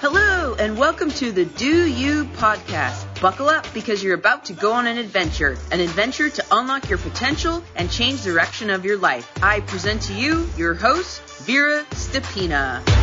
Hello, and welcome to the Do You podcast. Buckle up because you're about to go on an adventure, an adventure to unlock your potential and change direction of your life. I present to you your host, Vera Stepina.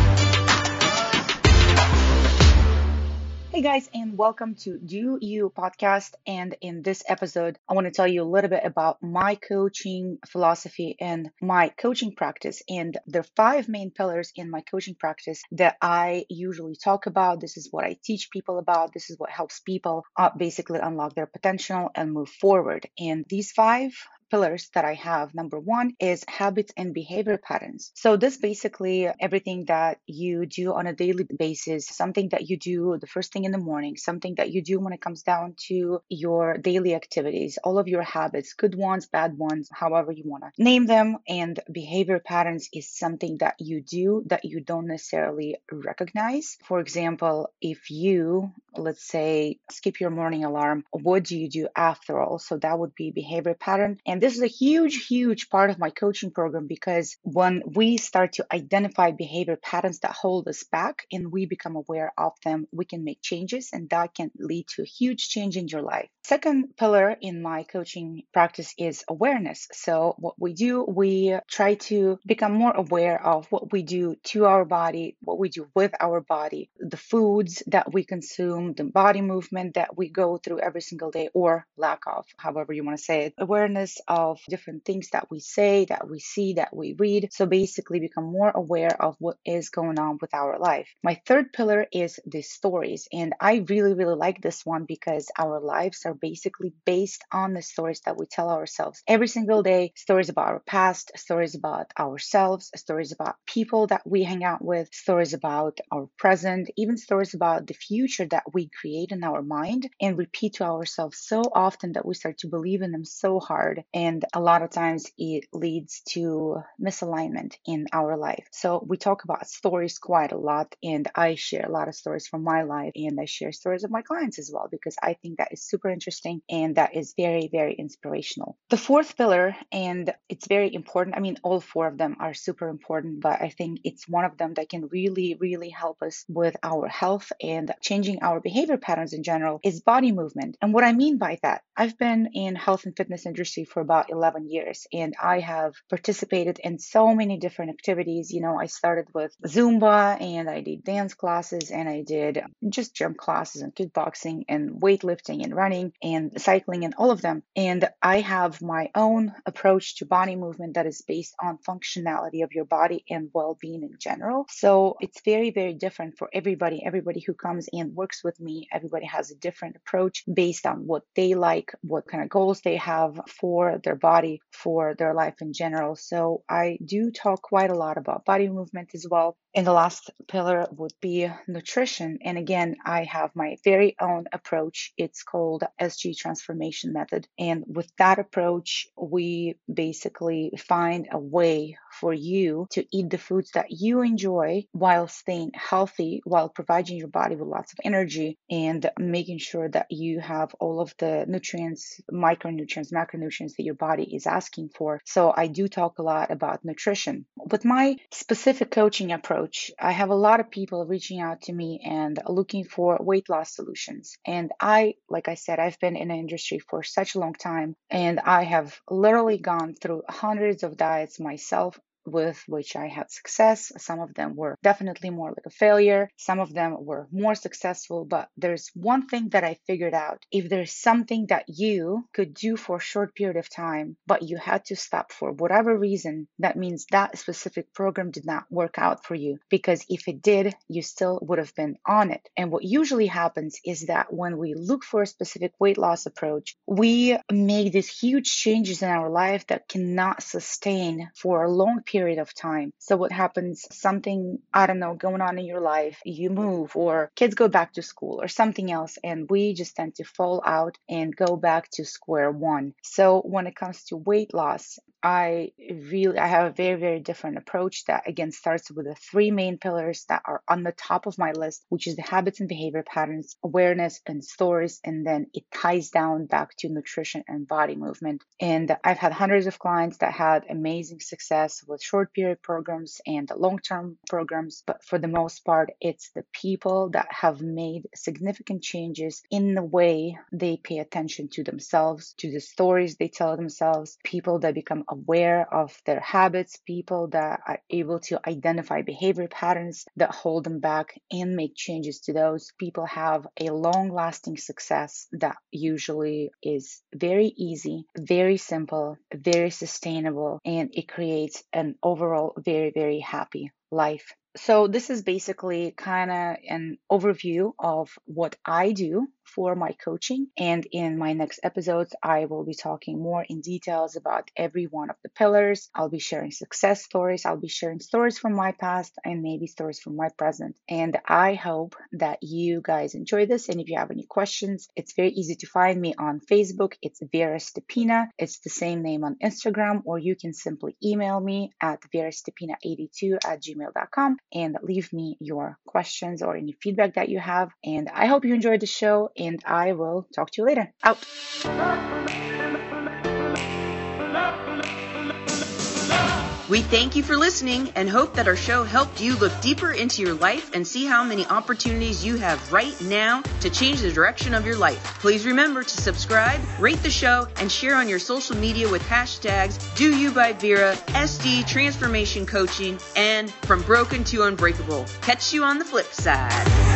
Hey guys, and welcome to Do You podcast. And in this episode, I want to tell you a little bit about my coaching philosophy and my coaching practice. And are five main pillars in my coaching practice that I usually talk about. This is what I teach people about. This is what helps people uh, basically unlock their potential and move forward. And these five pillars that I have. Number one is habits and behavior patterns. So, this basically everything that you do on a daily basis, something that you do the first thing in the morning, something that you do when it comes down to your daily activities, all of your habits, good ones, bad ones, however you want to name them. And behavior patterns is something that you do that you don't necessarily recognize. For example, if you, let's say, skip your morning alarm, what do you do after all? So, that would be behavior pattern. And this is a huge, huge part of my coaching program because when we start to identify behavior patterns that hold us back and we become aware of them, we can make changes and that can lead to a huge change in your life. Second pillar in my coaching practice is awareness. So, what we do, we try to become more aware of what we do to our body, what we do with our body, the foods that we consume, the body movement that we go through every single day, or lack of, however you want to say it. Awareness of different things that we say, that we see, that we read. So basically become more aware of what is going on with our life. My third pillar is the stories. And I really, really like this one because our lives are basically based on the stories that we tell ourselves every single day. Stories about our past, stories about ourselves, stories about people that we hang out with, stories about our present, even stories about the future that we create in our mind and repeat to ourselves so often that we start to believe in them so hard and a lot of times it leads to misalignment in our life. So we talk about stories quite a lot, and I share a lot of stories from my life, and I share stories of my clients as well because I think that is super interesting and that is very, very inspirational. The fourth pillar, and it's very important. I mean, all four of them are super important, but I think it's one of them that can really, really help us with our health and changing our behavior patterns in general is body movement. And what I mean by that, I've been in health and fitness industry for about 11 years and I have participated in so many different activities. You know, I started with Zumba and I did dance classes and I did just jump classes and kickboxing and weightlifting and running and cycling and all of them. And I have my own approach to body movement that is based on functionality of your body and well being in general. So it's very, very different for everybody. Everybody who comes and works with me, everybody has a different approach based on what they like, what kind of goals they have for their body, for their life in general. So I do talk quite a lot about body movement as well. And the last pillar would be nutrition. And again, I have my very own approach. It's called SG Transformation Method. And with that approach, we basically find a way for you to eat the foods that you enjoy while staying healthy, while providing your body with lots of energy and making sure that you have all of the nutrients, micronutrients, macronutrients that your body is asking for. So I do talk a lot about nutrition. With my specific coaching approach, I have a lot of people reaching out to me and looking for weight loss solutions. And I, like I said, I've been in the industry for such a long time and I have literally gone through hundreds of diets myself with which I had success. Some of them were definitely more like a failure. Some of them were more successful. But there's one thing that I figured out. If there's something that you could do for a short period of time, but you had to stop for whatever reason, that means that specific program did not work out for you. Because if it did, you still would have been on it. And what usually happens is that when we look for a specific weight loss approach, we make these huge changes in our life that cannot sustain for a long period of time. So what happens? Something, I don't know, going on in your life, you move or kids go back to school or something else. And we just tend to fall out and go back to square one. So when it comes to weight loss, I really I have a very very different approach that again starts with the three main pillars that are on the top of my list, which is the habits and behavior patterns, awareness and stories, and then it ties down back to nutrition and body movement. And I've had hundreds of clients that had amazing success with short period programs and long term programs, but for the most part, it's the people that have made significant changes in the way they pay attention to themselves, to the stories they tell themselves, people that become aware of their habits, people that are able to identify behavior patterns that hold them back and make changes to those. People have a long lasting success that usually is very easy, very simple, very sustainable, and it creates an overall very, very happy life. So, this is basically kind of an overview of what I do for my coaching. And in my next episodes, I will be talking more in details about every one of the pillars. I'll be sharing success stories. I'll be sharing stories from my past and maybe stories from my present. And I hope that you guys enjoy this. And if you have any questions, it's very easy to find me on Facebook. It's Vera Stepina. It's the same name on Instagram, or you can simply email me at verastepina82 at gmail.com and leave me your questions or any feedback that you have. And I hope you enjoyed the show and I will talk to you later. Out. We thank you for listening and hope that our show helped you look deeper into your life and see how many opportunities you have right now to change the direction of your life. Please remember to subscribe, rate the show, and share on your social media with hashtags Do You by Vera, SD Transformation Coaching, and From Broken to Unbreakable. Catch you on the flip side.